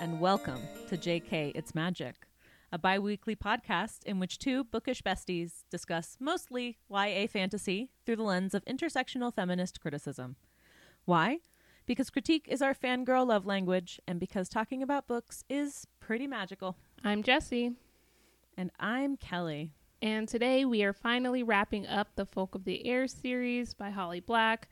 and welcome to JK It's Magic, a bi weekly podcast in which two bookish besties discuss mostly YA fantasy through the lens of intersectional feminist criticism. Why? Because critique is our fangirl love language, and because talking about books is pretty magical. I'm Jessie, And I'm Kelly. and today we are finally wrapping up the Folk of the Air series by Holly Black.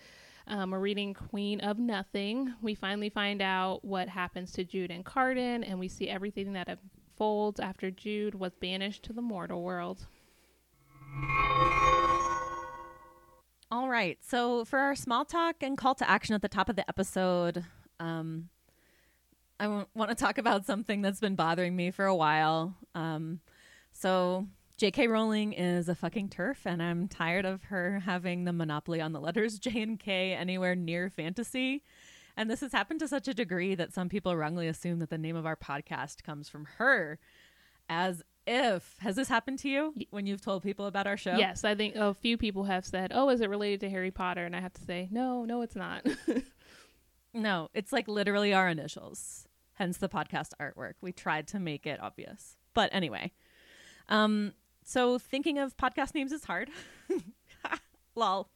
Um, we're reading Queen of Nothing. We finally find out what happens to Jude and Cardan, and we see everything that unfolds after Jude was banished to the mortal world. All right. So for our small talk and call to action at the top of the episode, um, I want to talk about something that's been bothering me for a while. Um, so J.K. Rowling is a fucking TERF, and I'm tired of her having the monopoly on the letters J and K anywhere near fantasy. And this has happened to such a degree that some people wrongly assume that the name of our podcast comes from her, as if. Has this happened to you when you've told people about our show? Yes, I think a few people have said, "Oh, is it related to Harry Potter?" And I have to say, "No, no, it's not." No, it's like literally our initials. Hence the podcast artwork. We tried to make it obvious. But anyway. Um so thinking of podcast names is hard. Lol.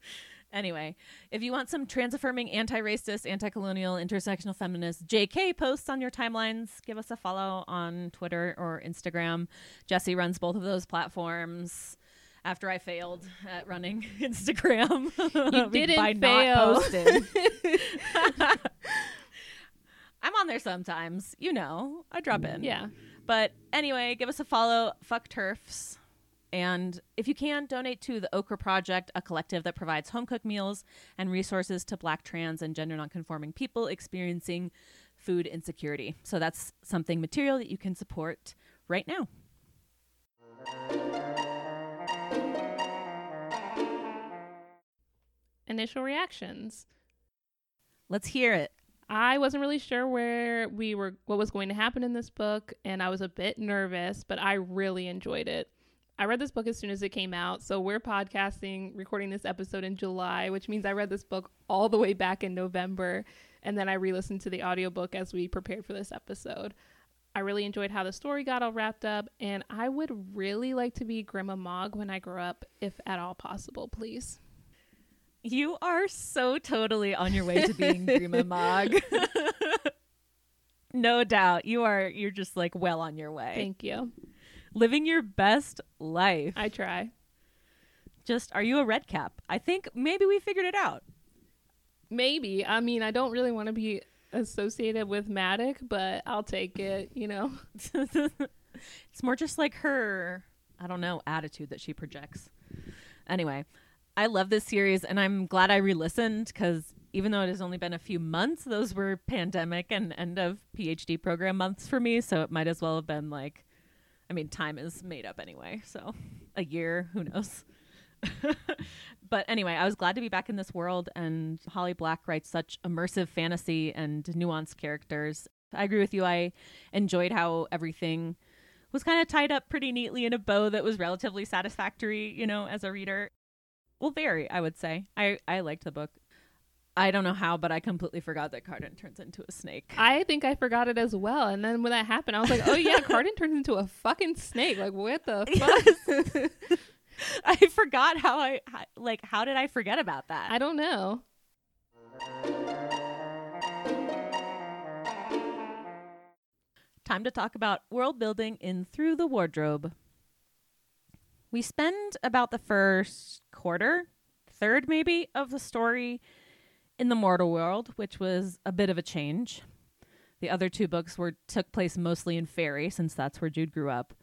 Anyway, if you want some trans affirming, anti racist, anti colonial, intersectional feminist JK posts on your timelines, give us a follow on Twitter or Instagram. Jessie runs both of those platforms. After I failed at running Instagram, You didn't by fail. not posting. I'm on there sometimes, you know. I drop in. yeah. But anyway, give us a follow. Fuck TERFs. And if you can, donate to the Okra Project, a collective that provides home cooked meals and resources to Black, trans, and gender nonconforming people experiencing food insecurity. So that's something material that you can support right now. Initial reactions. Let's hear it. I wasn't really sure where we were, what was going to happen in this book, and I was a bit nervous, but I really enjoyed it. I read this book as soon as it came out, so we're podcasting, recording this episode in July, which means I read this book all the way back in November, and then I re listened to the audiobook as we prepared for this episode. I really enjoyed how the story got all wrapped up, and I would really like to be Grima Mog when I grow up, if at all possible, please. You are so totally on your way to being Grima Mog. no doubt. You are you're just like well on your way. Thank you. Living your best life. I try. just are you a red cap? I think maybe we figured it out. Maybe. I mean, I don't really want to be associated with Madoc, but I'll take it, you know. it's more just like her, I don't know, attitude that she projects. Anyway, I love this series and I'm glad I re listened because even though it has only been a few months, those were pandemic and end of PhD program months for me. So it might as well have been like, I mean, time is made up anyway. So a year, who knows? but anyway, I was glad to be back in this world, and Holly Black writes such immersive fantasy and nuanced characters. I agree with you. I enjoyed how everything was kind of tied up pretty neatly in a bow that was relatively satisfactory, you know, as a reader. Well, very, I would say. I, I liked the book. I don't know how, but I completely forgot that Cardan turns into a snake. I think I forgot it as well. And then when that happened, I was like, oh, yeah, Cardan turns into a fucking snake. Like, what the fuck? I forgot how I, how, like, how did I forget about that? I don't know. Time to talk about world building in Through the Wardrobe. We spend about the first quarter, third maybe, of the story in the mortal world, which was a bit of a change. The other two books were took place mostly in Faerie, since that's where Jude grew up.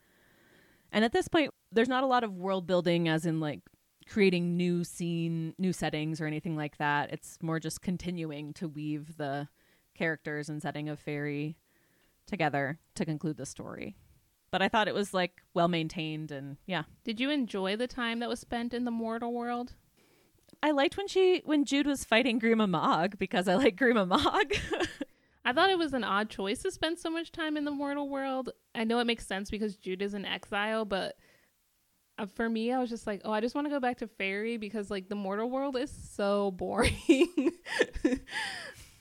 And at this point, there's not a lot of world building, as in like creating new scene, new settings, or anything like that. It's more just continuing to weave the characters and setting of Faerie together to conclude the story. But I thought it was like well maintained and yeah. Did you enjoy the time that was spent in the mortal world? I liked when she when Jude was fighting Grima Mog because I like Grima Mog. I thought it was an odd choice to spend so much time in the mortal world. I know it makes sense because Jude is in exile, but uh, for me, I was just like, oh, I just want to go back to Faerie because like the mortal world is so boring.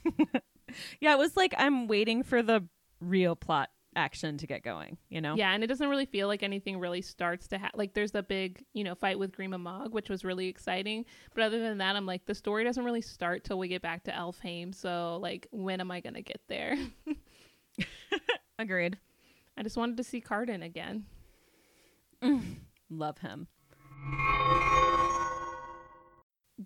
yeah, it was like I'm waiting for the real plot action to get going, you know? Yeah, and it doesn't really feel like anything really starts to ha- like there's the big, you know, fight with Grima Mog, which was really exciting. But other than that, I'm like the story doesn't really start till we get back to Elfhame. So like when am I going to get there? Agreed. I just wanted to see Cardan again. Love him.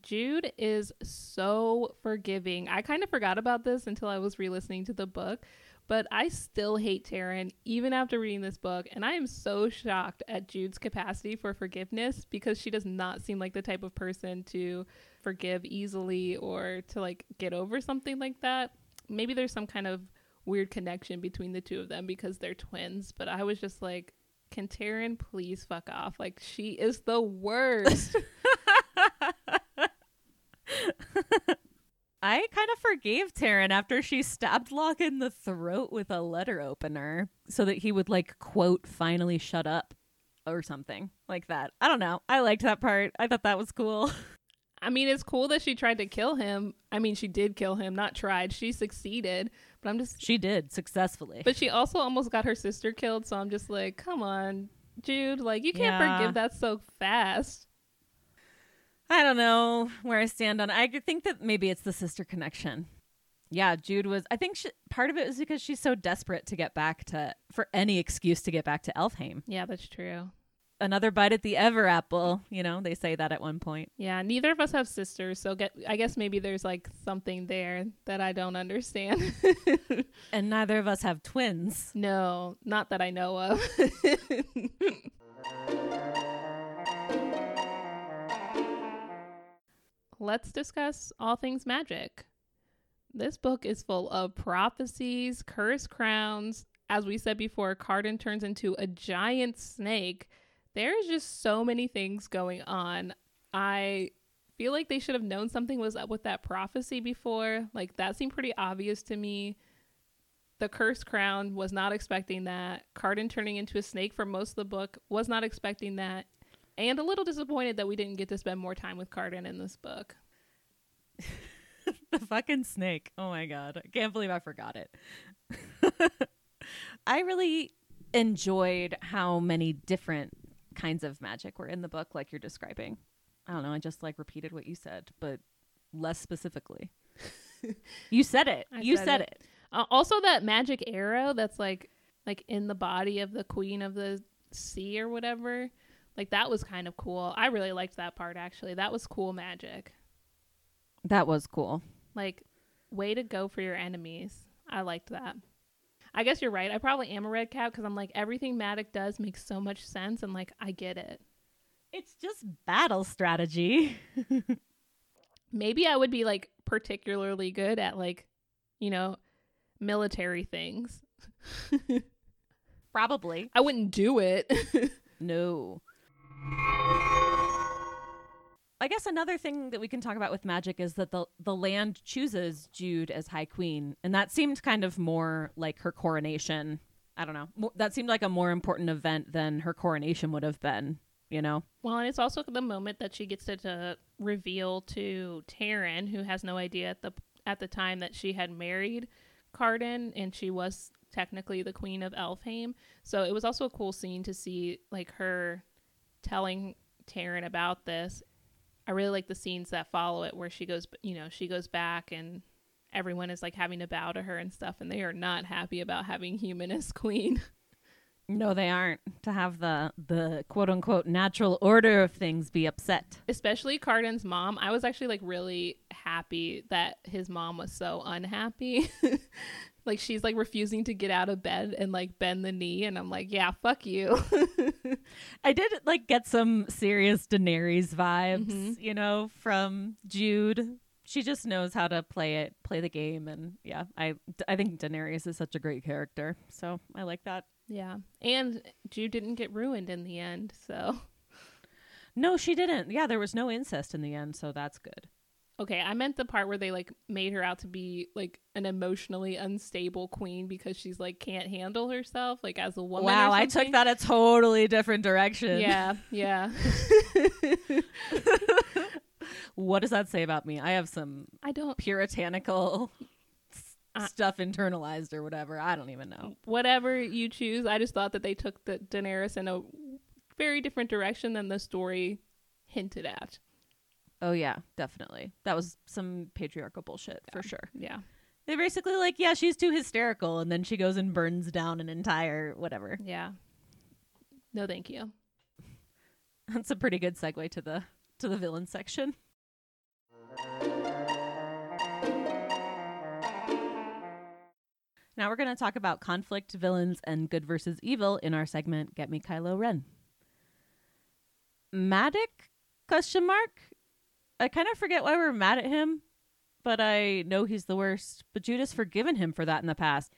Jude is so forgiving. I kind of forgot about this until I was re listening to the book, but I still hate Taryn even after reading this book. And I am so shocked at Jude's capacity for forgiveness because she does not seem like the type of person to forgive easily or to like get over something like that. Maybe there's some kind of weird connection between the two of them because they're twins, but I was just like, can Taryn please fuck off? Like, she is the worst. I kind of forgave Taryn after she stabbed Locke in the throat with a letter opener so that he would like quote finally shut up or something like that. I don't know. I liked that part. I thought that was cool. I mean, it's cool that she tried to kill him. I mean, she did kill him, not tried. She succeeded, but I'm just She did successfully. But she also almost got her sister killed, so I'm just like, come on, Jude, like you can't Yeah. forgive that so fast. I don't know where I stand on. I think that maybe it's the sister connection. Yeah, Jude was. I think she, part of it was because she's so desperate to get back to for any excuse to get back to Elfhame. Yeah, that's true. Another bite at the Ever Apple. You know, they say that at one point. Yeah, neither of us have sisters, so get I guess maybe there's like something there that I don't understand. And neither of us have twins. no, not that I know of. Let's discuss all things magic. This book is full of prophecies, cursed crowns. As we said before, Cardan turns into a giant snake. There's just so many things going on. I feel like they should have known something was up with that prophecy before. Like, that seemed pretty obvious to me. The cursed crown was not expecting that. Cardan turning into a snake for most of the book was not expecting that. And a little disappointed that we didn't get to spend more time with Cardan in this book. the fucking snake. Oh my god. I can't believe I forgot it. I really enjoyed how many different kinds of magic were in the book like you're describing. I don't know, I just like repeated what you said, but less specifically. you said it. I you said said, it. it. Uh, also, that magic arrow that's like like in the body of the queen of the sea or whatever. Like that was kind of cool. I really liked that part actually. That was cool magic. That was cool. Like way to go for your enemies. I liked that. I guess you're right. I probably am a red cap because I'm like everything Madoc does makes so much sense and like I get it. It's just battle strategy. Maybe I would be like particularly good at like, you know, military things. Probably. I wouldn't do it. No. I guess another thing that we can talk about with magic is that the the land chooses Jude as High Queen, and that seemed kind of more like her coronation. I don't know. That seemed like a more important event than her coronation would have been. You know? Well, and it's also the moment that she gets to, to reveal to Taryn, who has no idea at the at the time that she had married Cardan, and she was technically the queen of Elfhame. So it was also a cool scene to see like her telling Taryn about this. I really like the scenes that follow it, where she goes, you know, she goes back and everyone is like having to bow to her and stuff, and they are not happy about having human as queen. No, they aren't. To have the the quote unquote natural order of things be upset. especially Cardan's mom. I was actually like really happy that his mom was so unhappy. like she's like refusing to get out of bed and like bend the knee and I'm like, "Yeah, fuck you." I did like get some serious Daenerys vibes, Mhm. you know, from Jude. She just knows how to play it, play the game, and yeah, I I think Daenerys is such a great character, so I like that. yeah. And Jude didn't get ruined in the end, so No, she didn't. Yeah, there was no incest in the end, so that's good. Okay, I meant the part where they like made her out to be like an emotionally unstable queen because she's like can't handle herself like as a woman. wow, I took that a totally different direction. Yeah, yeah. what does that say about me? I have some I don't puritanical I- stuff internalized or whatever. I don't even know. whatever you choose. I just thought that they took the Daenerys in a very different direction than the story hinted at. Oh yeah, definitely. That was some patriarchal bullshit for sure. Yeah. They're basically like, yeah, she's too hysterical, and then she goes and burns down an entire whatever. Yeah. No, thank you. That's a pretty good segue to the to the villain section. Now we're going to talk about conflict, villains, and good versus evil in our segment "Get Me Kylo Ren." Madoc? Question mark. I kind of forget why we're mad at him, but I know he's the worst. But Judah's forgiven him for that in the past.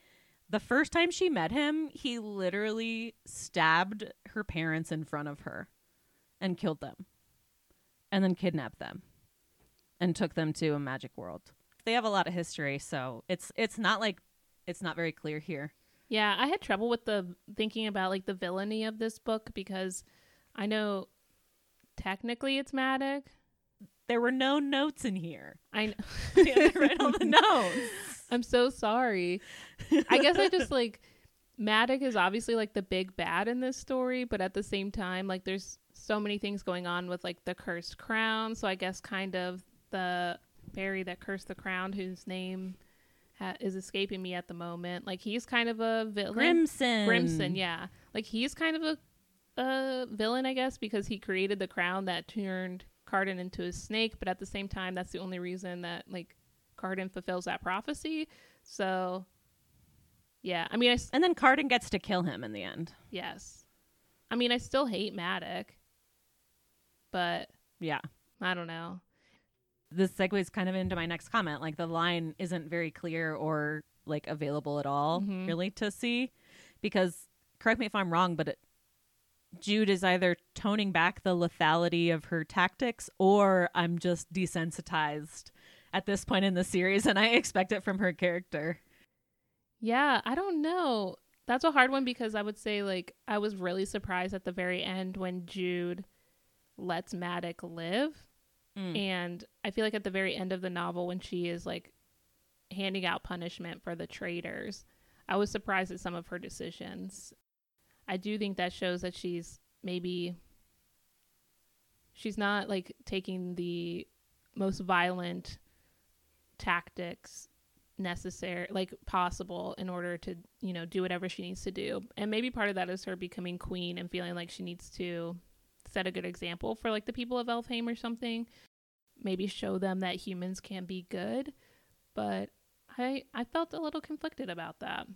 The first time she met him, he literally stabbed her parents in front of her and killed them and then kidnapped them and took them to a magic world. They have a lot of history, so it's it's not like it's not very clear here. Yeah, I had trouble with the thinking about like the villainy of this book because I know technically it's Madoc. There were no notes in here. I know. I read all the notes. I'm so sorry. I guess I just like Madoc is obviously like the big bad in this story, but at the same time, like there's so many things going on with like the cursed crown. So I guess kind of the fairy that cursed the crown, whose name ha- is escaping me at the moment. Like he's kind of a villain. Grimsen. Grimsen, yeah. Like he's kind of a a villain, I guess, because he created the crown that turned Cardan into a snake, but at the same time that's the only reason that like Cardan fulfills that prophecy. So yeah, I mean I s- And then Cardan gets to kill him in the end. yes. I mean I still hate Madoc. But Yeah. I don't know. This segues kind of into my next comment. Like the line isn't very clear or like available at all, Mhm. really, to see. Because correct me if I'm wrong, but it, Jude is either toning back the lethality of her tactics or I'm just desensitized at this point in the series and I expect it from her character. Yeah, I don't know. That's a hard one because I would say like I was really surprised at the very end when Jude lets Madoc live. Mm. And I feel like at the very end of the novel, when she is like handing out punishment for the traitors, I was surprised at some of her decisions. I do think that shows that she's maybe she's not like taking the most violent tactics necessary like possible in order to you know do whatever she needs to do and maybe part of that is her becoming queen and feeling like she needs to set a good example for like the people of Elfhame or something. Maybe show them that humans can be good. But I I felt a little conflicted about that.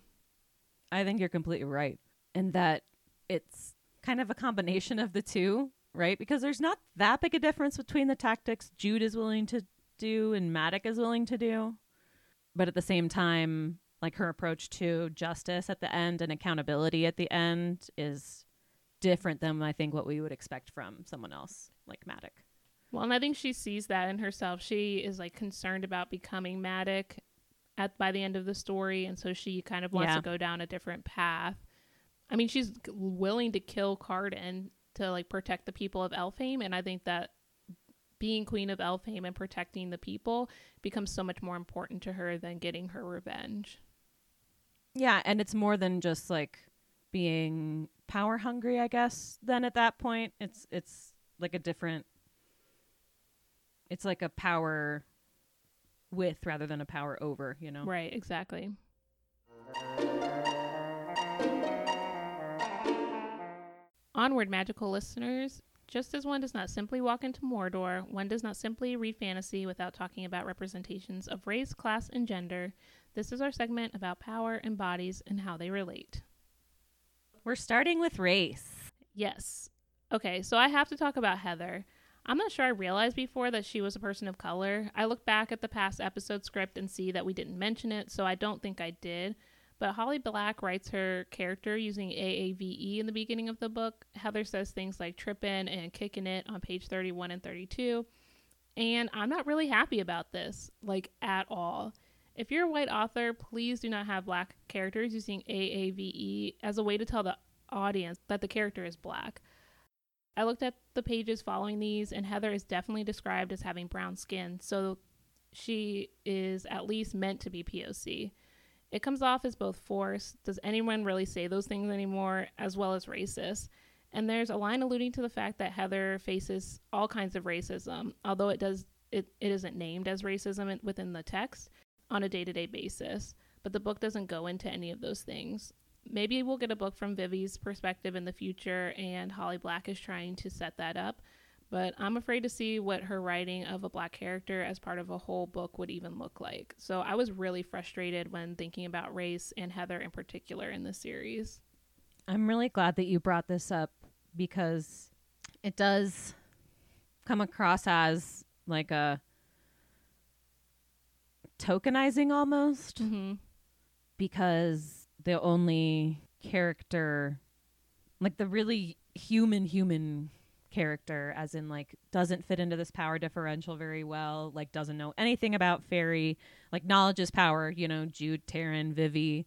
I think you're completely right. And that it's kind of a combination of the two, right? Because there's not that big a difference between the tactics Jude is willing to do and Madoc is willing to do. But at the same time, like her approach to justice at the end and accountability at the end is different than I think what we would expect from someone else like Madoc. Well, and I think she sees that in herself. She is like concerned about becoming Madoc at by the end of the story, and so she kind of wants Yeah. to go down a different path. I mean, she's willing to kill Cardan to like protect the people of Elfhame, and I think that being queen of Elfhame and protecting the people becomes so much more important to her than getting her revenge. Yeah, and it's more than just like being power hungry, I guess. Then at that point, it's it's like a different it's like a power with rather than a power over, you know. Right, exactly. Onward, magical listeners. Just as one does not simply walk into Mordor, one does not simply read fantasy without talking about representations of race, class, and gender. This is our segment about power and bodies and how they relate. We're starting with race. Yes. Okay, so I have to talk about Heather. I'm not sure I realized before that she was a person of color. I look back at the past episode script and see that we didn't mention it, so I don't think I did. But Holly Black writes her character using AAVE in the beginning of the book. Heather says things like trippin' and kicking it on page 31 and 32. And I'm not really happy about this, like at all. If you're a white author, please do not have black characters using AAVE as a way to tell the audience that the character is black. I looked at the pages following these, and Heather is definitely described as having brown skin, so she is at least meant to be POC. It comes off as both forced. Does anyone really say those things anymore? As well as racist. And there's a line alluding to the fact that Heather faces all kinds of racism, although it does it, it isn't named as racism within the text on a day-to-day basis. But the book doesn't go into any of those things. Maybe we'll get a book from Vivi's perspective in the future, and Holly Black is trying to set that up. But I'm afraid to see what her writing of a black character as part of a whole book would even look like. So I was really frustrated when thinking about race and Heather in particular in this series. I'm really glad that you brought this up because it does come across as like a tokenizing almost Mm-hmm. because the only character like the really human human character as in like doesn't fit into this power differential very well like doesn't know anything about fairy like knowledge is power you know jude Taryn, vivi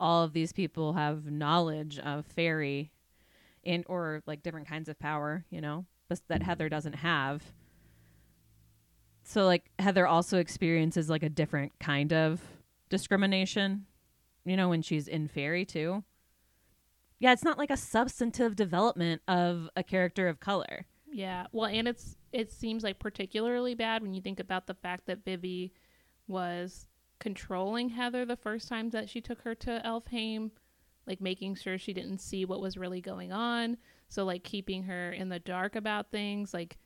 all of these people have knowledge of fairy and or like different kinds of power you know but that heather doesn't have. So like heather also experiences like a different kind of discrimination you know when she's in fairy too yeah it's not like a substantive development of a character of color Yeah. Well, and it's it seems like particularly bad when you think about the fact that Vivi was controlling Heather the first time that she took her to Elfhame, like making sure she didn't see what was really going on. So like keeping her in the dark about things. Like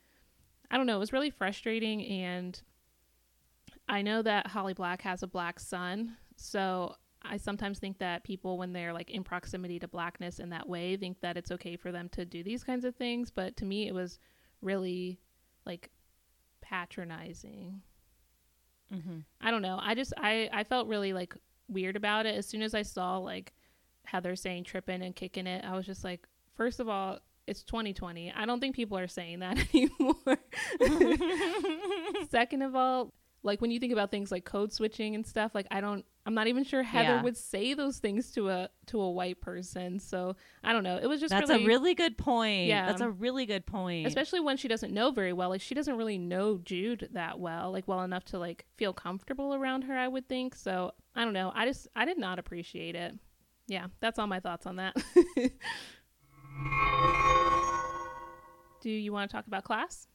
I don't know, it was really frustrating and I know that Holly Black has a black son, so I sometimes think that people, when they're like in proximity to blackness in that way, think that it's okay for them to do these kinds of things. But to me, it was really like patronizing. mm-hmm. I don't know. I just I I felt really like weird about it as soon as I saw like Heather saying tripping and kicking it. I was just like, first of all, it's 2020. I don't think people are saying that anymore. Second of all, like when you think about things like code switching and stuff, like I don't I'm not even sure Heather Yeah. would say those things to a to a white person. So, I don't know. It was just that's really, a really good point Yeah. that's a really good point especially when she doesn't know very well. Like she doesn't really know Jude that well, like well enough to like feel comfortable around her, I would think. So, I don't know. I just I did not appreciate it. Yeah, that's all my thoughts on that. Do you want to talk about class?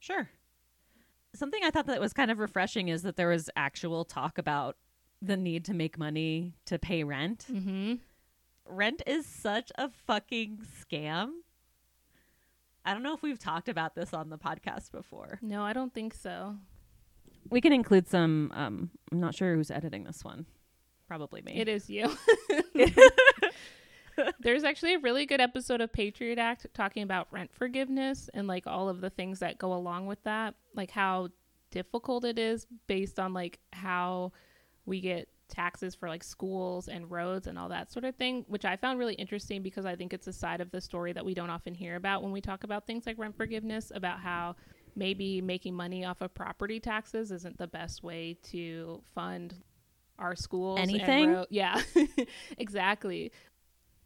Sure. Something I thought that was kind of refreshing is that there was actual talk about the need to make money to pay rent. Mm-hmm. Rent is such a fucking scam. I don't know if we've talked about this on the podcast before. No, I don't think so. We can include some um I'm not sure who's editing this one. Probably me. It is you. There's actually a really good episode of Patriot Act talking about rent forgiveness and like all of the things that go along with that, like how difficult it is based on like how we get taxes for like schools and roads and all that sort of thing, which I found really interesting because I think it's a side of the story that we don't often hear about when we talk about things like rent forgiveness, about how maybe making money off of property taxes isn't the best way to fund our schools and Anything? ro- yeah exactly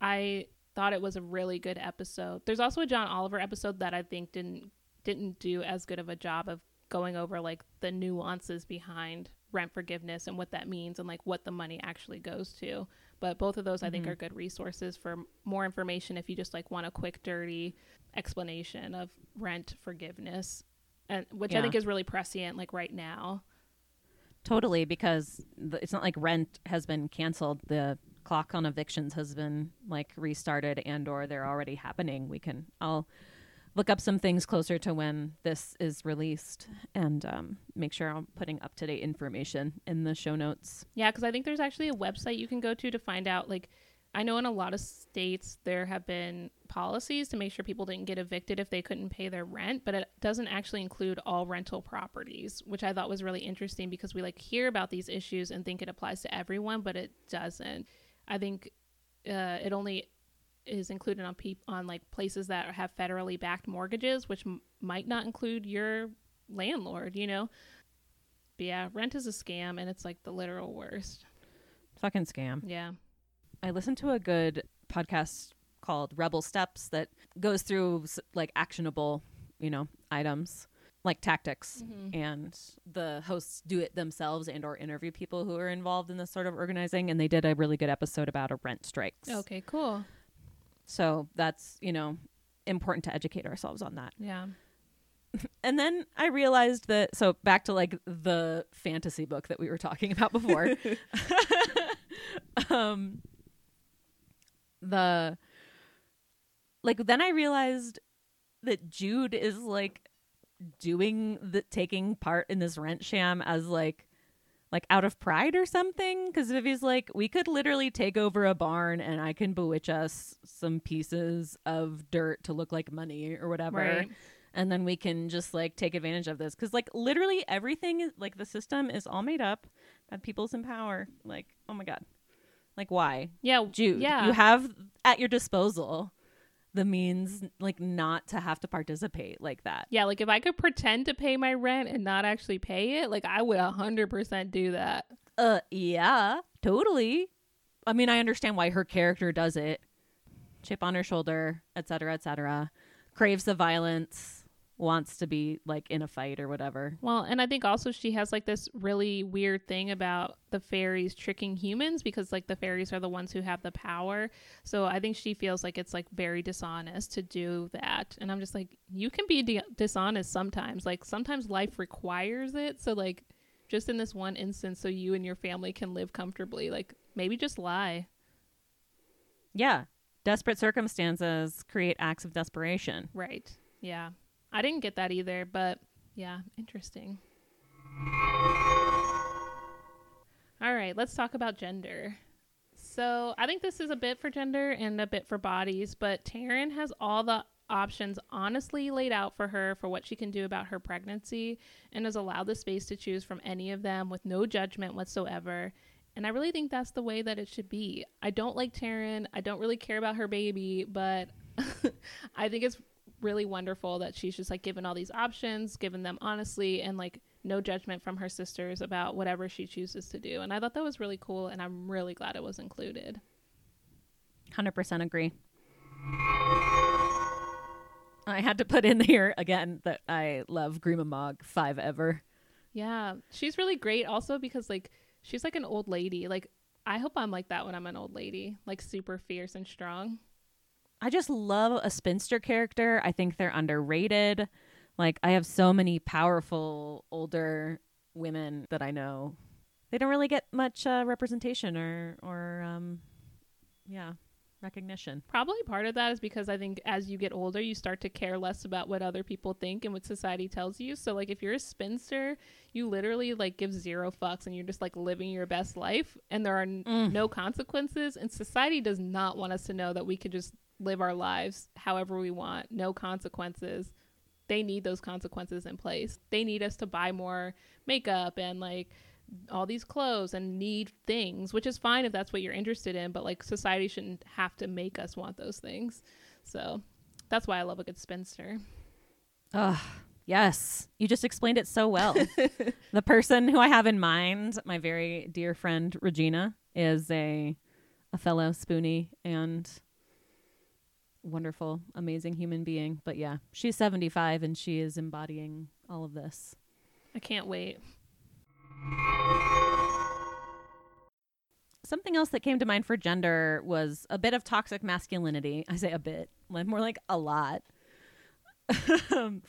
i thought it was a really good episode there's also a john oliver episode that i think didn't didn't do as good of a job of going over like the nuances behind rent forgiveness and what that means and like what the money actually goes to but both of those i think Mhm. are good resources for more information if you just like want a quick dirty explanation of rent forgiveness and which i think is really prescient like right now Totally, because it's not like rent has been canceled. The clock on evictions has been like restarted, and or they're already happening. We can. I'll look up some things closer to when this is released, and um, make sure I'm putting up to date information in the show notes. Yeah, because I think there's actually a website you can go to to find out. Like, I know in a lot of states there have been policies to make sure people didn't get evicted if they couldn't pay their rent, but it doesn't actually include all rental properties, which I thought was really interesting because we like hear about these issues and think it applies to everyone, but it doesn't. I think uh, it only is included on peop- on like places that have federally backed mortgages, which m- might not include your landlord. You know. But yeah, rent is a scam, and it's like the literal worst. Fucking scam. Yeah. I listened to a good podcast called Rebel Steps that goes through like actionable, you know, items. Like tactics Mhm. and the hosts do it themselves and or interview people who are involved in this sort of organizing and they did a really good episode about a rent strikes Okay, cool. so that's you know important to educate ourselves on that Yeah. and then i realized that so back to like the fantasy book that we were talking about before um the like then i realized that jude is like doing the taking part in this rent sham as like like out of pride or something because if he's like we could literally take over a barn and i can bewitch us some pieces of dirt to look like money or whatever Right. and then we can just like take advantage of this because like literally everything is like the system is all made up by people's in power like oh my god like why Yeah. jude Yeah. you have at your disposal the means like not to have to participate like that. Yeah, like if I could pretend to pay my rent and not actually pay it, like I would 100% do that. uh yeah totally. I mean i understand why her character does it. Chip on her shoulder etc etc craves the violence wants to be like in a fight or whatever Well, and I think also she has like this really weird thing about the fairies tricking humans because like the fairies are the ones who have the power. So I think she feels like it's like very dishonest to do that. And I'm just like, you can be di- dishonest sometimes. Like sometimes life requires it. So like just in this one instance so you and your family can live comfortably, like maybe just lie. Yeah. Desperate circumstances create acts of desperation. Right. Yeah. I didn't get that either, but yeah, interesting. All right, let's talk about gender. So I think this is a bit for gender and a bit for bodies, but Taryn has all the options honestly laid out for her for what she can do about her pregnancy and is allowed the space to choose from any of them with no judgment whatsoever. And I really think that's the way that it should be. I don't like Taryn. I don't really care about her baby, but I think it's really wonderful that she's just like given all these options, given them honestly, and like no judgment from her sisters about whatever she chooses to do. And I thought that was really cool, and I'm really glad it was included. 100% agree. I had to put in here again that I love Grima Mog 5 ever. Yeah, she's really great also because like she's like an old lady. Like I hope I'm like that when I'm an old lady, like super fierce and strong. I just love a spinster character. I think they're underrated. Like I have so many powerful older women that I know. They don't really get much uh, representation or or um yeah, recognition. Probably part of that is because I think as you get older, you start to care less about what other people think and what society tells you. So like if you're a spinster, you literally like give zero fucks and you're just like living your best life and there are n- Mm. no consequences and society does not want us to know that we could just live our lives however we want, no consequences. They need those consequences in place. They need us to buy more makeup and like all these clothes and need things, which is fine if that's what you're interested in, but like society shouldn't have to make us want those things. So that's why I love a good spinster. Ugh, yes. You just explained it so well. the person who I have in mind, my very dear friend Regina, is a a fellow spoonie and wonderful, amazing human being. But yeah, she's 75 and she is embodying all of this. I can't wait. Something else that came to mind for gender was a bit of toxic masculinity. I say a bit, more like a lot. Um,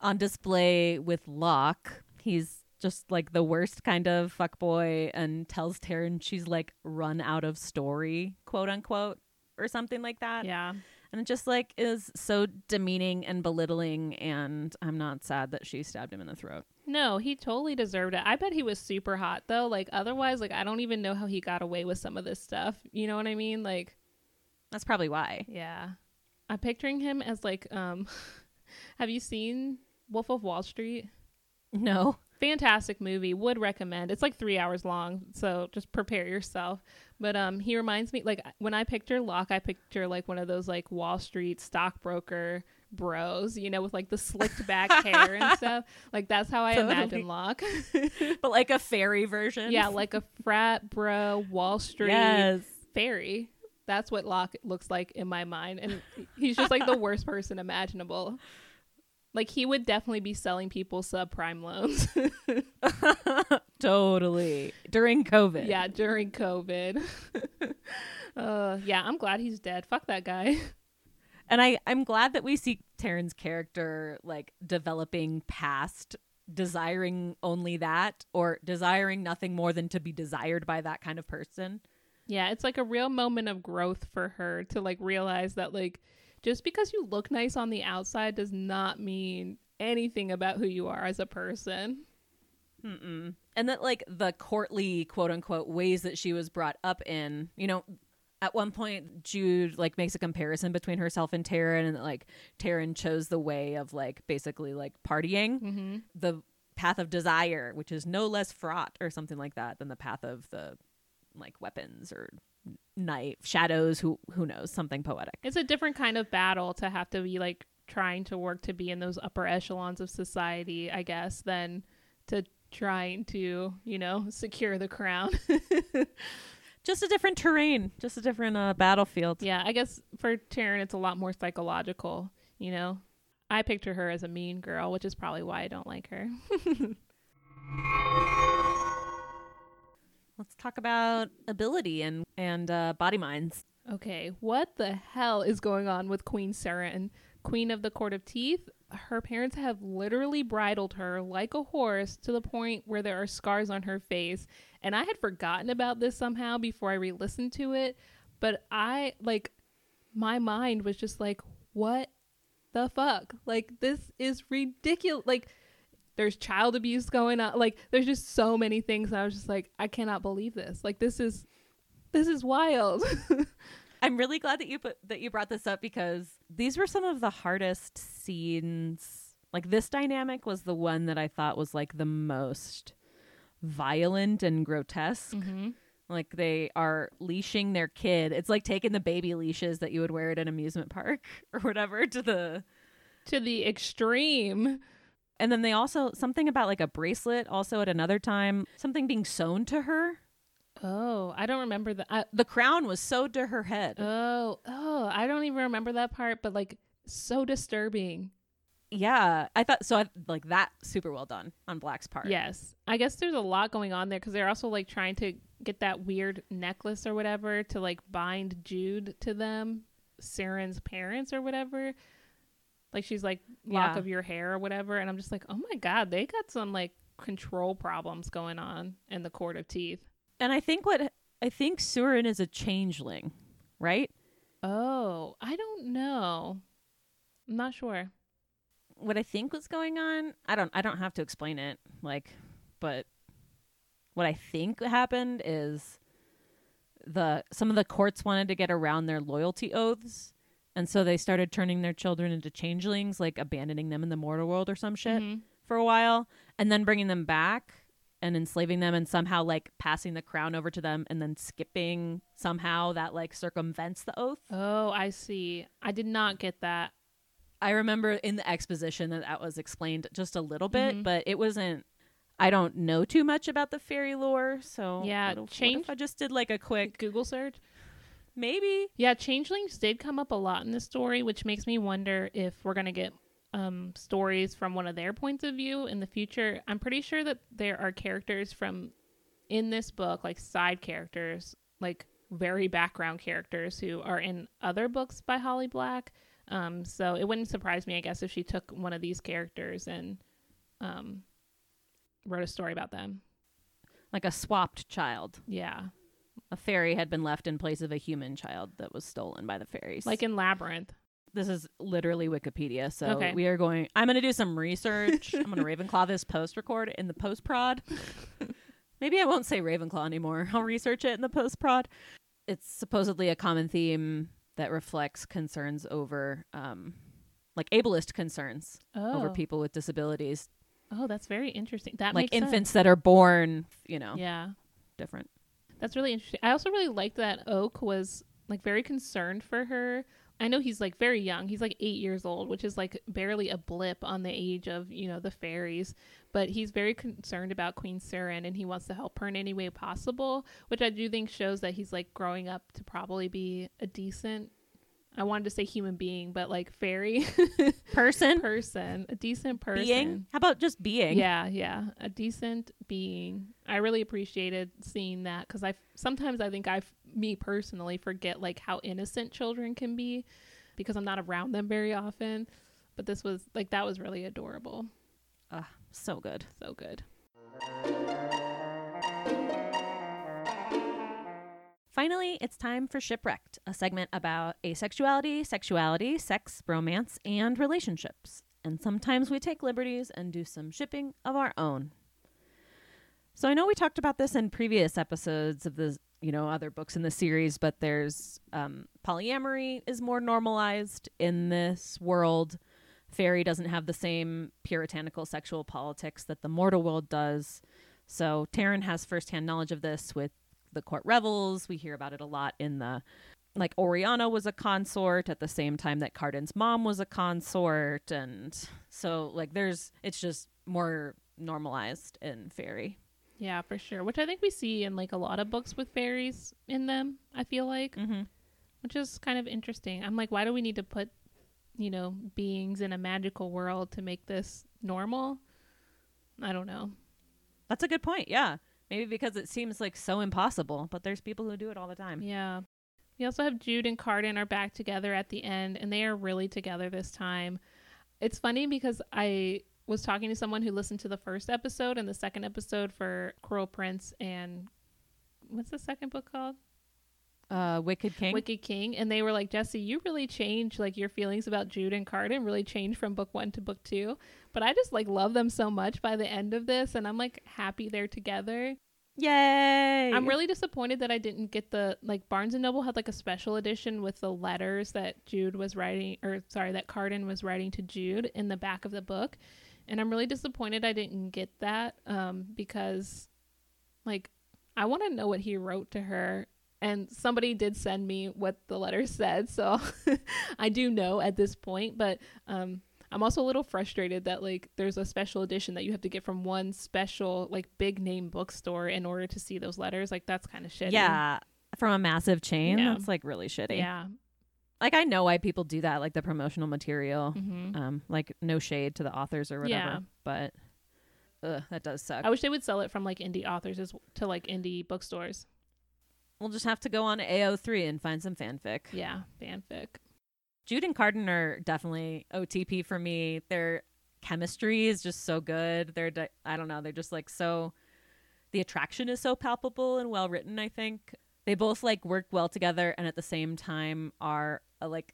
on display with Locke. He's just like the worst kind of fuckboy and tells Taryn she's like run out of story, quote unquote, or something like that. Yeah. And it just like is so demeaning and belittling and I'm not sad that she stabbed him in the throat. No, he totally deserved it. I bet he was super hot though. Like otherwise, like I don't even know how he got away with some of this stuff. You know what I mean? Like That's probably why. Yeah. I'm picturing him as like um have you seen Wolf of Wall Street? No. Fantastic movie. Would recommend. It's like 3 hours long, so just prepare yourself. But um he reminds me like when I picture Locke, I picture like one of those like Wall Street stockbroker bros, you know, with like the slicked back hair and stuff. Like that's how I Totally. imagine Locke. But like a fairy version. yeah, like a frat bro Wall Street Yes. fairy. That's what Locke looks like in my mind. And he's just like the worst person imaginable. Like he would definitely be selling people subprime loans. totally. During COVID. yeah, during COVID. uh, yeah, I'm glad he's dead. Fuck that guy. And I, I'm glad that we see Taryn's character like developing past desiring only that or desiring nothing more than to be desired by that kind of person. Yeah, it's like a real moment of growth for her to like realize that like just because you look nice on the outside does not mean anything about who you are as a person. Mm-mm. And that like the courtly quote unquote ways that she was brought up in, you know, at one point Jude like makes a comparison between herself and Taryn and like Taryn chose the way of like basically like partying, Mm-hmm. the path of desire, which is no less fraught or something like that than the path of the like weapons or night shadows who who knows something poetic. It's a different kind of battle to have to be like trying to work to be in those upper echelons of society, I guess, than to trying to, you know, secure the crown. Just a different terrain, just a different uh, battlefield. yeah, I guess for Taryn it's a lot more psychological, you know. I picture her as a mean girl, which is probably why I don't like her. Let's talk about ability and and uh, body minds. Okay, what the hell is going on with Queen Suren, Queen of the Court of Teeth? Her parents have literally bridled her like a horse to the point where there are scars on her face. And I had forgotten about this somehow before I re listened to it. But I, like, my mind was just like, what the fuck? Like, this is ridiculous. Like, there's child abuse going on. Like, there's just so many things. I was just like, I cannot believe this. Like, this is. This is wild. I'm really glad that you put that you brought this up because these were some of the hardest scenes. Like this dynamic was the one that I thought was like the most violent and grotesque. mm-hmm. Like they are leashing their kid. It's like taking the baby leashes that you would wear at an amusement park or whatever to the to the extreme. And then they also something about like a bracelet also at another time, something being sewn to her. Oh, I don't remember that. I, The crown was sewed to her head. oh, oh, I don't even remember that part. But like, so disturbing. yeah, I thought so. I, like that, super well done on Black's part. Yes, I guess there's a lot going on there because they're also like trying to get that weird necklace or whatever to like bind Jude to them, Suren's parents or whatever. Like she's like lock Yeah. of your hair or whatever, and I'm just like, oh my god, they got some like control problems going on in the Court of Teeth. And I think what I think Suren is a changeling, right? Oh, I don't know. I'm not sure. What I think was going on, I don't I don't have to explain it, like, but what I think happened is the some of the courts wanted to get around their loyalty oaths, and so they started turning their children into changelings, like abandoning them in the mortal world or some shit Mhm. for a while, and then bringing them back and enslaving them and somehow like passing the crown over to them and then skipping somehow that like circumvents the oath. Oh, I see. I did not get that. I remember in the exposition that that was explained just a little bit, Mhm. but it wasn't. I don't know too much about the fairy lore, so Yeah, what if- what change- if I just did like a quick Google search. Maybe. Yeah, changelings did come up a lot in this story, which makes me wonder if we're gonna get um, stories from one of their points of view in the future. I'm pretty sure that there are characters from in this book, like side characters, like very background characters who are in other books by Holly Black. Um, so it wouldn't surprise me, I guess, if she took one of these characters and um, wrote a story about them. Like a swapped child. Yeah, A fairy had been left in place of a human child that was stolen by the fairies. like in Labyrinth. this is literally Wikipedia, so Okay. we are going. I'm going to do some research. I'm going to Ravenclaw this post record in the post prod. Maybe I won't say Ravenclaw anymore. I'll research it in the post prod. It's supposedly a common theme that reflects concerns over, um, like ableist concerns Oh, over people with disabilities, oh, that's very interesting. That like makes sense. infants that are born, you know, Yeah. different. That's really interesting. I also really liked that Oak was like very concerned for her. I know he's like very young. He's like eight years old, which is like barely a blip on the age of, you know, the fairies. But he's very concerned about Queen Suren and he wants to help her in any way possible, which I do think shows that he's like growing up to probably be a decent I wanted to say human being, but like fairy Person, person, a decent person. being. How about just being? Yeah, yeah, a decent being. I really appreciated seeing that because I sometimes I think I, me personally, forget like how innocent children can be because I'm not around them very often. But this was like that was really adorable. Ugh, so good. So good. Finally, it's time for Shipwrecked, a segment about asexuality, sexuality, sex, romance, and relationships. And sometimes we take liberties and do some shipping of our own. So I know we talked about this in previous episodes of the you know other books in the series, but there's um, polyamory is more normalized in this world. Faerie doesn't have the same puritanical sexual politics that the mortal world does. So Taryn has firsthand knowledge of this with the court revels. We hear about it a lot in the like Oriana was a consort at the same time that Cardan's mom was a consort and so like there's it's just more normalized in Faerie. Yeah, for sure. Which I think we see in like a lot of books with fairies in them. I feel like, Mm-hmm. which is kind of interesting. I'm like, why do we need to put, you know, beings in a magical world to make this normal? I don't know. That's a good point. Yeah. Maybe because it seems like so impossible, but there's people who do it all the time. Yeah. We also have Jude and Cardan are back together at the end, and they are really together this time. It's funny because I was talking to someone who listened to the first episode and the second episode for Cruel Prince and what's the second book called? Uh Wicked King. Wicked King, and they were like, Jessie, you really changed like your feelings about Jude and Cardan really changed from book one to book two. But I just like love them so much by the end of this, and I'm like happy they're together. Yay. I'm really disappointed that I didn't get the like Barnes and Noble had like a special edition with the letters that Jude was writing or sorry that Cardan was writing to Jude in the back of the book. And I'm really disappointed I didn't get that um because like I want to know what he wrote to her and somebody did send me what the letter said so I do know at this point but um I'm also a little frustrated that like there's a special edition that you have to get from one special like big name bookstore in order to see those letters. Like that's kind of shitty. Yeah. From a massive chain. Yeah. That's like really shitty. Yeah. Like I know why people do that, like the promotional material. hmm Um, like no shade to the authors or whatever. Yeah. But ugh, that does suck. I wish they would sell it from like indie authors as to like indie bookstores. we'll just have to go on AO3 and find some fanfic. Yeah, fanfic. Jude and Cardan are definitely OTP for me. Their chemistry is just so good. They're di- I don't know, they're just like so the attraction is so palpable and well written, I think. They both like work well together and at the same time are a, like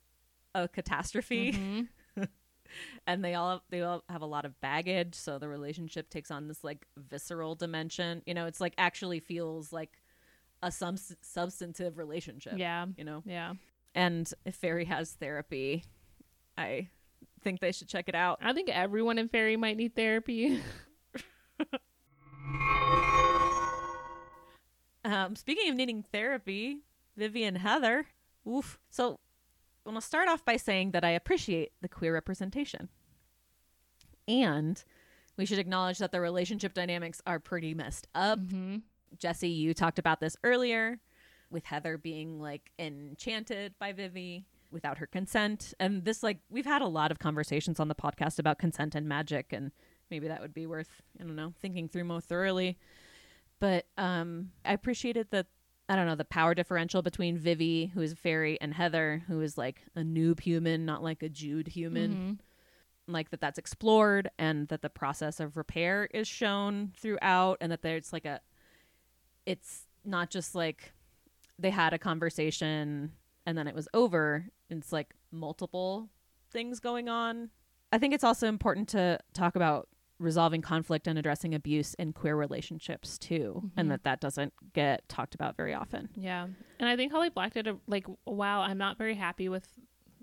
a catastrophe Mhm. and they all they all have a lot of baggage, so the relationship takes on this like visceral dimension. You know, it's like actually feels like a sub- substantive relationship, Yeah. you know. Yeah. And if Faerie has therapy, I think they should check it out. I think everyone in Faerie might need therapy. Um, speaking of needing therapy, Vivian Heather. Oof. So I'm going to start off by saying that I appreciate the queer representation. And we should acknowledge that the relationship dynamics are pretty messed up. hmm Jessie, you talked about this earlier with Heather being like enchanted by Vivi without her consent. And this, like, we've had a lot of conversations on the podcast about consent and magic, and maybe that would be worth, I don't know, thinking through more thoroughly. But um, I appreciated that, I don't know, the power differential between Vivi, who is a fairy, and Heather, who is like a noob human, not like a Jude human Mhm. like that that's explored and that the process of repair is shown throughout and that there's like a it's not just like they had a conversation and then it was over it's like multiple things going on i think it's also important to talk about resolving conflict and addressing abuse in queer relationships too Mhm. and that that doesn't get talked about very often Yeah. And I think Holly Black did a like wow, I'm not very happy with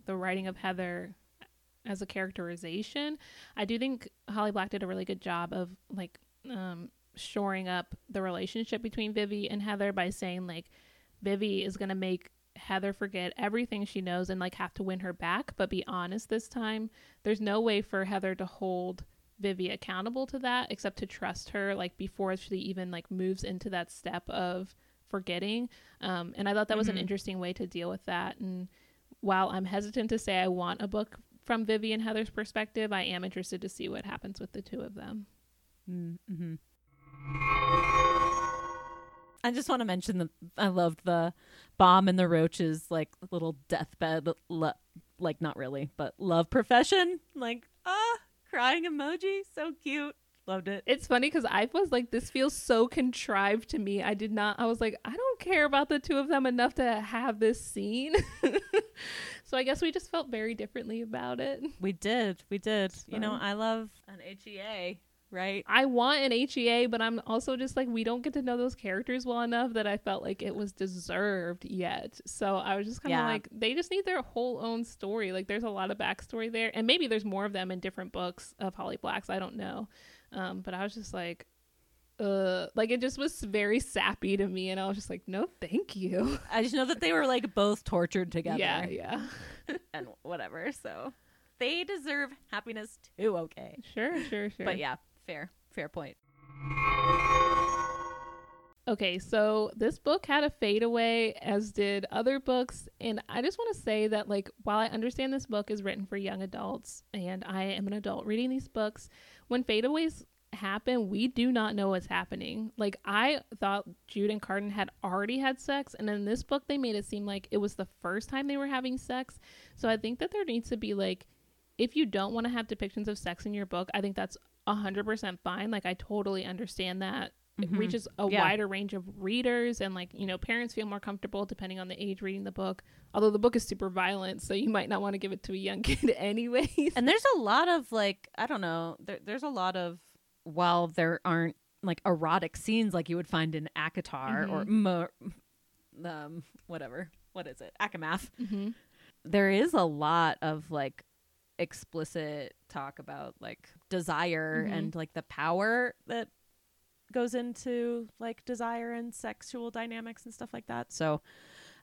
the writing of Heather as a characterization. I do think Holly Black did a really good job of like um shoring up the relationship between Vivi and Heather by saying like Vivi is going to make Heather forget everything she knows and like have to win her back, but be honest this time. There's no way for Heather to hold Vivi accountable to that except to trust her like before she even like moves into that step of forgetting. Um, and I thought that was an Mhm. interesting way to deal with that. And while I'm hesitant to say I want a book from Vivi and Heather's perspective, I am interested to see what happens with the two of them. Mm-hmm. I just want to mention that I loved the bomb and the Roach's like little deathbed, lo- like not really, but love profession. Like ah, crying emoji, so cute. Loved it. It's funny because I was like, this feels so contrived to me. I did not, I was like, I don't care about the two of them enough to have this scene. so I guess we just felt very differently about it. We did. We did. You know, I love an HEA, right? I want an HEA, but I'm also just like, we don't get to know those characters well enough that I felt like it was deserved yet. So I was just kind of Yeah. like, they just need their whole own story. Like, there's a lot of backstory there. And maybe there's more of them in different books of Holly Blacks. I don't know. Um, but I was just like, uh, like it just was very sappy to me. And I was just like, no, thank you. I just know that they were like both tortured together. Yeah, yeah. And whatever. So they deserve happiness too, okay. Sure, sure, sure. But yeah, fair. Fair point. Okay, so this book had a fadeaway, as did other books. And I just want to say that, like, while I understand this book is written for young adults, and I am an adult reading these books, when fadeaways happen, we do not know what's happening. Like, I thought Jude and Cardan had already had sex, and in this book, they made it seem like it was the first time they were having sex. So I think that there needs to be, like, if you don't want to have depictions of sex in your book, I think that's 100% fine. Like, I totally understand that it Mhm. reaches a Yeah. wider range of readers and like you know parents feel more comfortable depending on the age reading the book although the book is super violent so you might not want to give it to a young kid anyways And there's a lot of like I don't know. There, there's a lot of while there aren't like erotic scenes like you would find in ACOTAR or um whatever what is it ACOMAF. mm-hmm. There is a lot of like explicit talk about like desire Mhm. and like the power that goes into like desire and sexual dynamics and stuff like that. So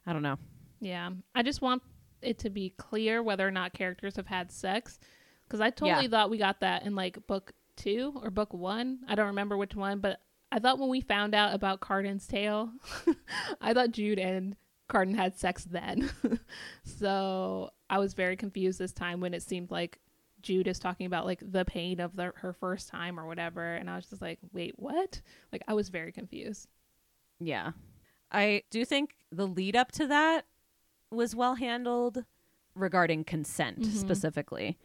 I don't know. yeah i just want it to be clear whether or not characters have had sex because i totally thought we got that in like book two or book one i don't remember which one but i thought when we found out about Cardan's tail i thought jude and carden had sex then so i was very confused this time when it seemed like jude is talking about like the pain of the, her first time or whatever and i was just like wait what like i was very confused Yeah. I do think the lead up to that was well handled regarding consent Mhm. specifically.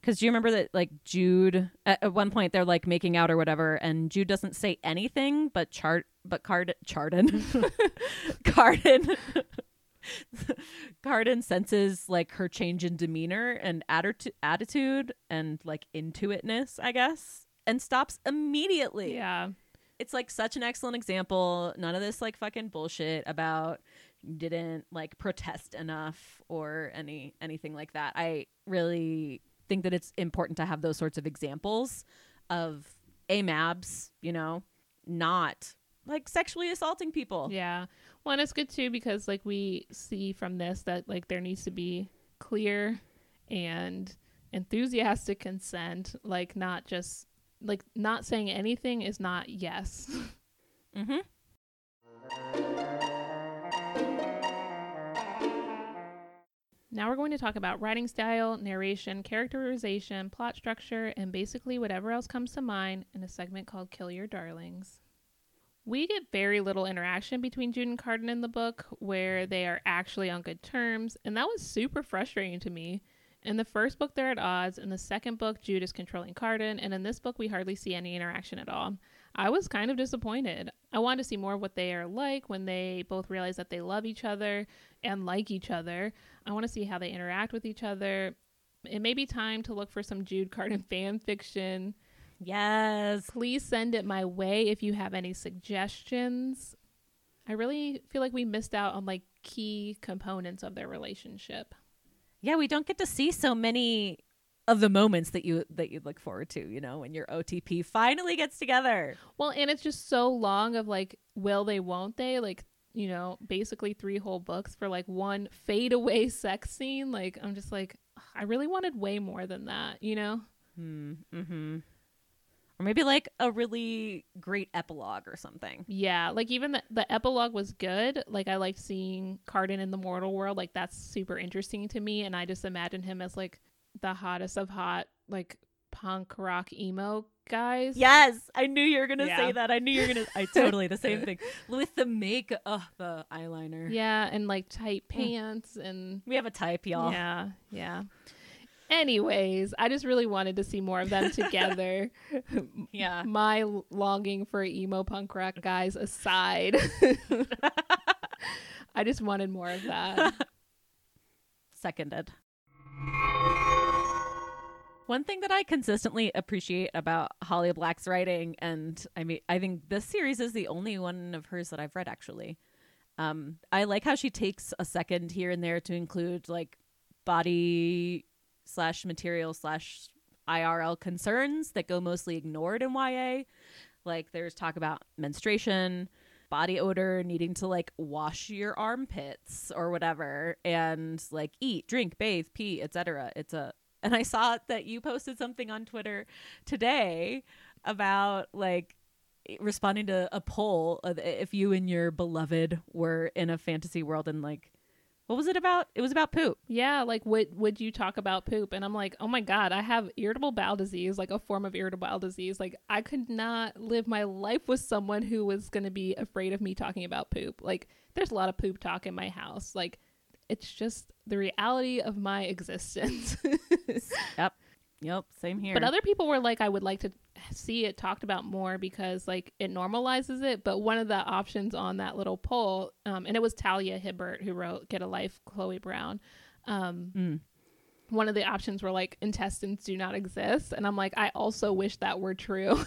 Because do you remember that, like, Jude, at, at one point they're like making out or whatever, and Jude doesn't say anything, but Chart, but Card, Chardon, Cardan, Cardan senses like her change in demeanor and attitude, attitude and like intuitiveness, I guess, and stops immediately yeah it's like such an excellent example. None of this like fucking bullshit about didn't like protest enough or any anything like that. I really think that it's important to have those sorts of examples of AMABs, you know, not like sexually assaulting people. Yeah. Well, and it's good too because like we see from this that like there needs to be clear and enthusiastic consent, like not just like not saying anything is not yes. Mm-hmm. now we're going to talk about writing style, narration, characterization, plot structure, and basically whatever else comes to mind in a segment called Kill Your Darlings. We get very little interaction between Jude and Cardan in the book where they are actually on good terms, and that was super frustrating to me. In the first book, they're at odds. In the second book, Jude is controlling Cardan, and in this book, we hardly see any interaction at all. I was kind of disappointed. I wanted to see more of what they are like when they both realize that they love each other and like each other. I want to see how they interact with each other. It may be time to look for some Jude Cardan fan fiction. Yes. Please send it my way if you have any suggestions. I really feel like we missed out on like key components of their relationship. Yeah, we don't get to see so many of the moments that you that you look forward to, you know, when your OTP finally gets together. Well, and it's just so long of like, will they, won't they? Like, you know, basically three whole books for like one fade away sex scene. Like, I'm just like, I really wanted way more than that, you know? Hmm. Mm-hmm. Or maybe like a really great epilogue or something. Yeah, like even the, the epilogue was good. Like I liked seeing Cardan in the mortal world. Like that's super interesting to me, and I just imagine him as like the hottest of hot, like punk rock emo guys. Yes, I knew you were gonna Yeah. say that. I knew you were gonna. I totally the same thing with the make. Oh, the eyeliner. Yeah, and like tight Mm. pants and We have a type, y'all. yeah, yeah. Anyways, I just really wanted to see more of them together. Yeah. My longing for emo punk rock guys aside, I just wanted more of that. Seconded. One thing that I consistently appreciate about Holly Black's writing, and I mean, I think this series is the only one of hers that I've read actually. Um, I like how she takes a second here and there to include like body slash material slash IRL concerns that go mostly ignored in YA. Like there's talk about menstruation, body odor, needing to like wash your armpits or whatever, and like eat, drink, bathe, pee, etc. It's a and I saw that you posted something on Twitter today about like responding to a poll of if you and your beloved were in a fantasy world and like what was it about? It was about poop. Yeah, like would would you talk about poop? And I'm like, oh my god, I have irritable bowel disease, like a form of irritable bowel disease. Like I could not live my life with someone who was going to be afraid of me talking about poop. Like there's a lot of poop talk in my house. Like it's just the reality of my existence. Yep. Yep. Same here. But other people were like, I would like to see it talked about more because like it normalizes it. But one of the options on that little poll, um, and it was Talia Hibbert who wrote "Get a Life," Chloe Brown. Um, Mm. One of the options were like intestines do not exist, and I'm like, I also wish that were true.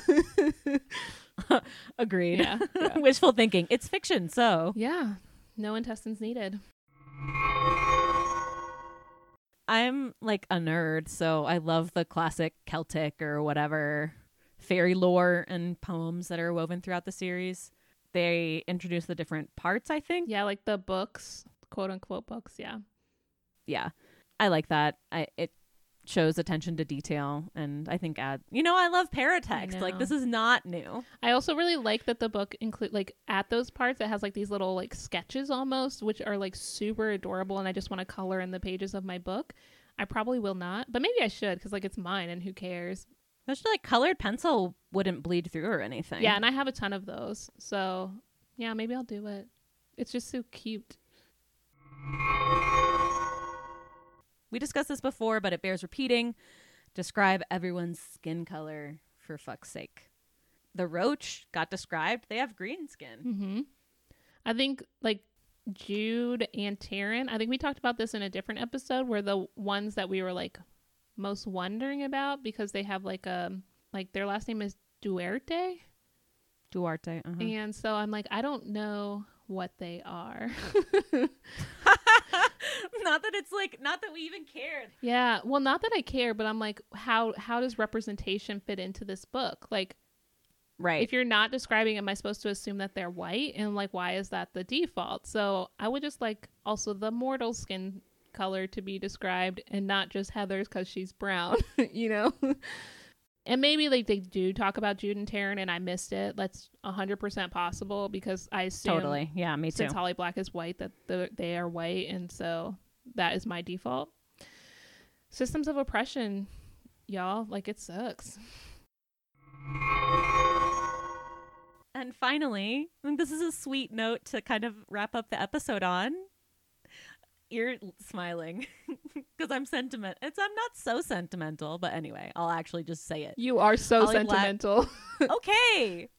Agreed. Yeah, yeah. Wishful thinking. It's fiction, so yeah, no intestines needed. I'm like a nerd, so I love the classic Celtic or whatever fairy lore and poems that are woven throughout the series. They introduce the different parts, I think. Yeah, like the books, quote unquote books. Yeah. Yeah. I like that. I it shows attention to detail and I think add you know, I love paratext. Like this is not new. I also really like that the book include like at those parts it has like these little like sketches almost, which are like super adorable, and I just want to color in the pages of my book. I probably will not, but maybe I should because like it's mine and who cares? Especially like colored pencil wouldn't bleed through or anything. Yeah, and I have a ton of those, so yeah, maybe I'll do it. It's just so cute. We discussed this before, but it bears repeating. Describe everyone's skin color for fuck's sake. The roach got described. They have green skin. Mm-hmm. I think like Jude and Taryn. I think we talked about this in a different episode where the ones that we were like most wondering about because they have like a like their last name is Duarte. Duarte. uh-huh. And so I'm like, I don't know what they are. not that it's like, not that we even cared. yeah. Well, not that I care, but I'm like, how how does representation fit into this book? Like, Right. if you're not describing, am I supposed to assume that they're white? And like, why is that the default? So I would just like also the mortal skin color to be described and not just Heather's because she's brown, you know? and maybe like they do talk about Jude and Taryn and I missed it. That's 100% possible because I assume totally. Yeah, me too. since Holly Black is white that the, they are white. And so that is my default. Systems of oppression, y'all, like it sucks. And finally, I think this is a sweet note to kind of wrap up the episode on. You're smiling because I'm sentiment. It's I'm not so sentimental, but anyway, I'll actually just say it. You are so Holly Black- sentimental. okay.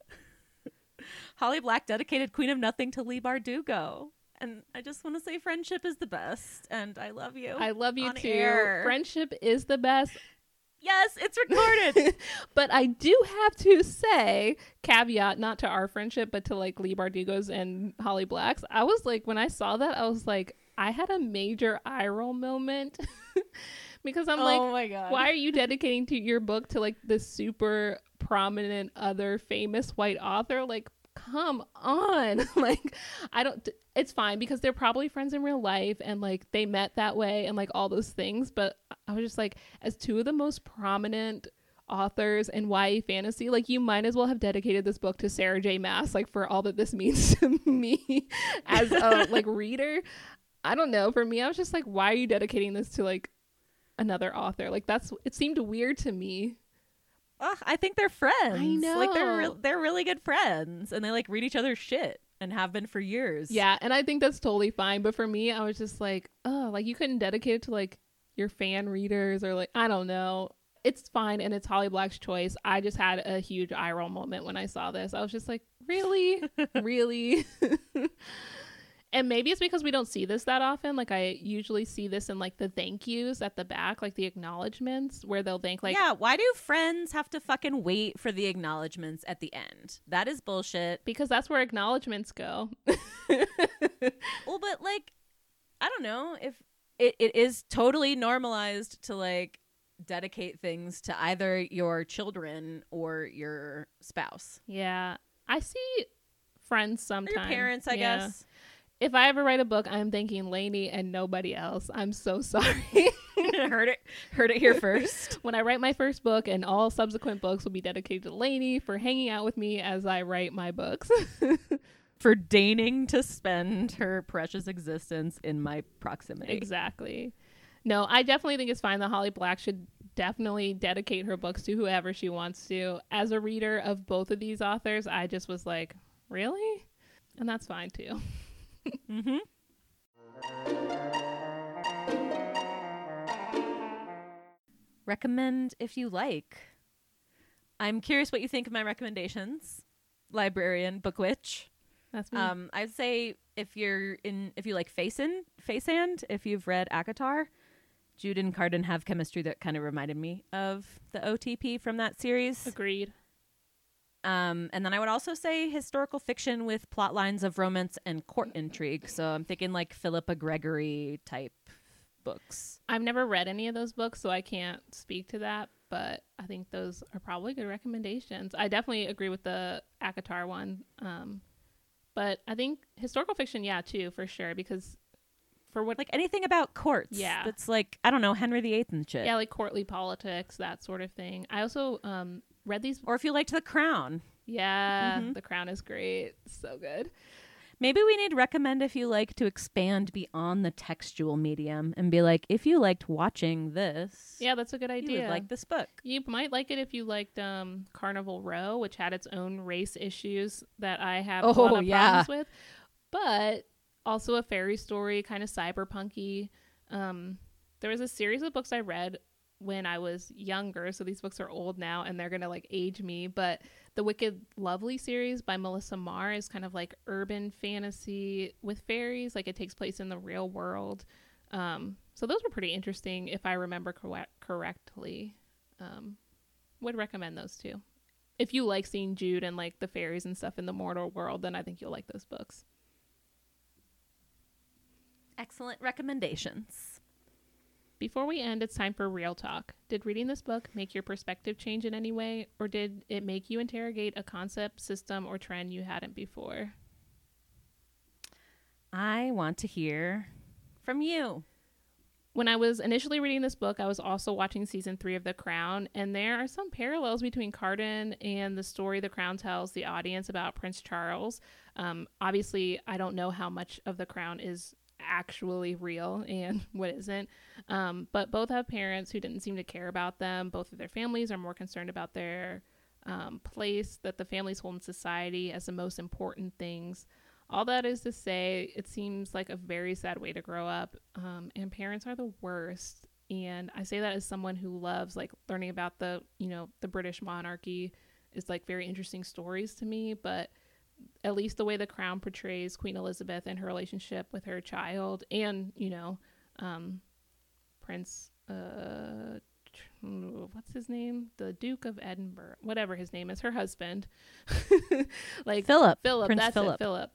Holly Black dedicated Queen of Nothing to Leigh Bardugo. And I just want to say friendship is the best and I love you. I love you too. air. Friendship is the best. yes, it's recorded. but I do have to say, caveat not to our friendship, but to like Leigh Bardugo's and Holly Black's. I was like, when I saw that, I was like, I had a major eye roll moment because I'm oh like, my god. why are you dedicating to your book to like the super prominent other famous white author? Like, come on. like, I don't. It's fine because they're probably friends in real life and like they met that way and like all those things. But I was just like, as two of the most prominent authors in YA fantasy, like you might as well have dedicated this book to Sarah J. Maas, like for all that this means to me as a like reader. I don't know. For me, I was just like, why are you dedicating this to like another author? Like that's it seemed weird to me. Ugh, I think they're friends. I know, Like they're re- they're really good friends, and they like read each other's shit and have been for years. Yeah, and I think that's totally fine. But for me, I was just like, oh, like you couldn't dedicate it to like your fan readers or like I don't know. It's fine and it's Holly Black's choice. I just had a huge eye roll moment when I saw this. I was just like, really, really. and maybe it's because we don't see this that often. Like I usually see this in like the thank yous at the back, like the acknowledgments where they'll thank like yeah. Why do friends have to fucking wait for the acknowledgments at the end? That is bullshit. because that's where acknowledgments go. Well, but like, I don't know if it, it is totally normalized to like dedicate things to either your children or your spouse yeah. I see friends or sometimes. your parents, I Yeah. guess. If I ever write a book, I'm thanking Lainey and nobody else. I'm so sorry. heard it, heard it here first. when I write my first book, and all subsequent books will be dedicated to Lainey for hanging out with me as I write my books. For deigning to spend her precious existence in my proximity. exactly. No, I definitely think it's fine that Holly Black should definitely dedicate her books to whoever she wants to. As a reader of both of these authors, I just was like, really? And that's fine too. Mm-hmm. Recommend if you like. I'm curious what you think of my recommendations. Librarian, Book Witch. That's me. Um, I'd say if you're in, if you like Facein, Faceand, if you've read ACOTAR, Jude and Cardan have chemistry that kind of reminded me of the OTP from that series. Agreed. Um, and then I would also say historical fiction with plot lines of romance and court intrigue. So I'm thinking like Philippa Gregory type books. I've never read any of those books, so I can't speak to that. But I think those are probably good recommendations. I definitely agree with the ACOTAR one. Um, but I think historical fiction, yeah, too, for sure. Because for what, Like anything about courts. Yeah. That's like, I don't know, Henry VIII and shit. yeah, like courtly politics, that sort of thing. I also um, read these. Or if you liked The Crown. Yeah, Mhm. The Crown is great. So good. Maybe we need recommend if you like to expand beyond the textual medium and be like, if you liked watching this, Yeah, that's a good you idea. would like this book. You might like it if you liked um, Carnival Row, which had its own race issues that I have a Oh, lot of yeah. problems with, but also a fairy story, kind of cyberpunky. Um, there was a series of books I read when I was younger, so these books are old now and they're gonna like age me. But the Wicked Lovely series by Melissa Marr is kind of like urban fantasy with fairies, like it takes place in the real world. Um, so those were pretty interesting if I remember correct- correctly. Um, would recommend those two. If you like seeing Jude and like the fairies and stuff in the mortal world, then I think you'll like those books. Excellent recommendations. Before we end, it's time for real talk. Did reading this book make your perspective change in any way, or did it make you interrogate a concept, system, or trend you hadn't before? I want to hear from you. When I was initially reading this book, I was also watching season three of The Crown, and there are some parallels between Cardan and the story The Crown tells the audience about Prince Charles. Um, obviously, I don't know how much of The Crown is actually real and what isn't, um, but both have parents who didn't seem to care about them. Both of their families are more concerned about their um, place that the families hold in society as the most important things. All that is to say, it seems like a very sad way to grow up, um, and parents are the worst. And I say that as someone who loves like learning about the, you know, the British monarchy is like very interesting stories to me. But at least the way the Crown portrays Queen Elizabeth and her relationship with her child, and you know, um, Prince, uh, what's his name? The Duke of Edinburgh, whatever his name is, her husband, like Philip. Philip, Prince that's Philip. it, Philip.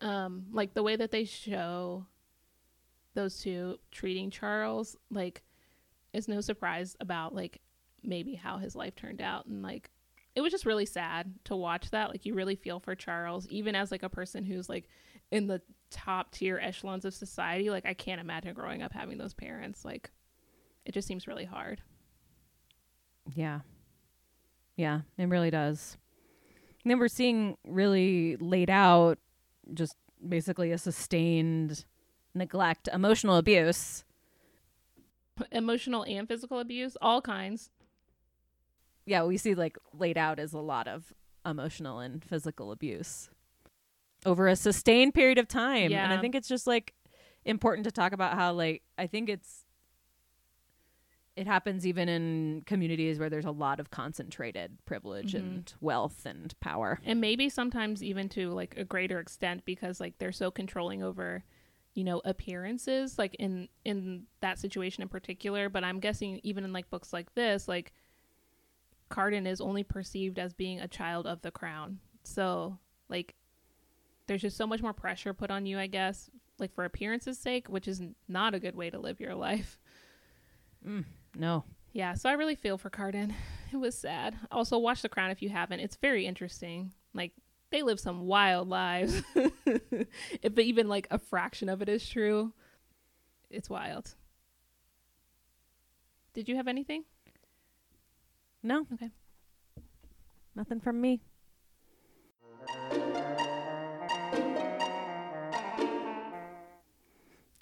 Um, like the way that they show those two treating Charles, like, is no surprise about like maybe how his life turned out, and like it was just really sad to watch that. Like you really feel for Charles, even as like a person who's like in the top tier echelons of society. Like I can't imagine growing up having those parents. Like it just seems really hard. Yeah. Yeah, it really does. And then we're seeing really laid out just basically a sustained neglect, emotional abuse. Emotional and physical abuse, all kinds. Yeah, we see like laid out as a lot of emotional and physical abuse over a sustained period of time. And I think it's just like important to talk about how like I think it's it happens even in communities where there's a lot of concentrated privilege Mhm. and wealth and power. and maybe sometimes even to like a greater extent because like they're so controlling over you know appearances like in in that situation in particular but i'm guessing even in like books like this like Cardan is only perceived as being a child of the crown so like there's just so much more pressure put on you i guess like for appearances sake which is not a good way to live your life mm, No. yeah, so I really feel for Cardan. It was sad. Also, watch The Crown if you haven't. It's very interesting. Like they live some wild lives. if even like a fraction of it is true, it's wild. Did you have anything? No. Okay. Nothing from me.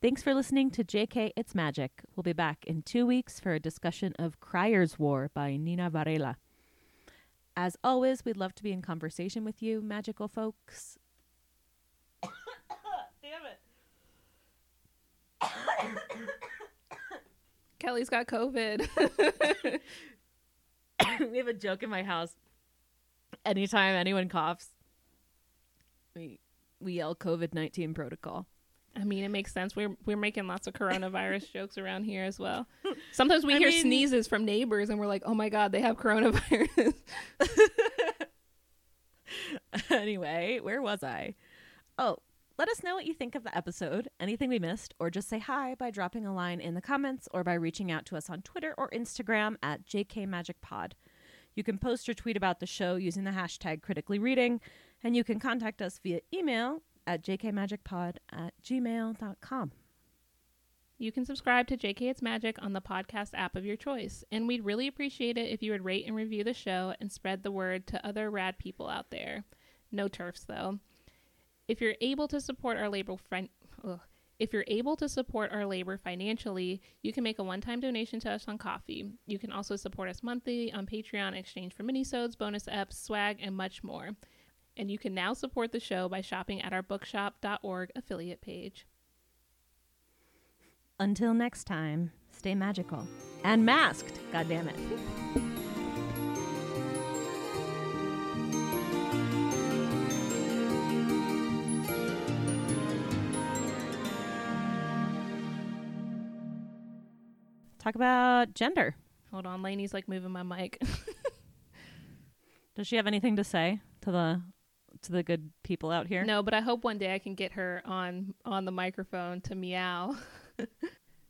Thanks for listening to JK It's Magic. We'll be back in two weeks for a discussion of Crier's War by Nina Varela. As always, we'd love to be in conversation with you, magical folks. Damn it. Kelly's got COVID. we have a joke in my house. Anytime anyone coughs, we we yell COVID nineteen protocol. I mean, it makes sense. We're we're making lots of coronavirus jokes around here as well. Sometimes we I hear mean- sneezes from neighbors, and we're like, "Oh my god, they have coronavirus." anyway, where was I? Oh, let us know what you think of the episode, anything we missed, or just say hi by dropping a line in the comments or by reaching out to us on Twitter or Instagram at JKMagicPod. You can post or tweet about the show using the hashtag critically reading, and you can contact us via email at jkmagicpod at gmail.com. You can subscribe to JK It's Magic on the podcast app of your choice, and we'd really appreciate it if you would rate and review the show and spread the word to other rad people out there. No TERFs though. If you're able to support our labor ugh. if you're able to support our labor financially, you can make a one-time donation to us on Ko-fi. You can also support us monthly on Patreon exchange for minisodes, bonus eps, swag, and much more. And you can now support the show by shopping at our bookshop.org affiliate page. Until next time, stay magical and masked, goddammit. Talk about gender. Hold on, Lainey's like moving my mic. Does she have anything to say to the to the good people out here? No, but I hope one day I can get her on on the microphone to meow.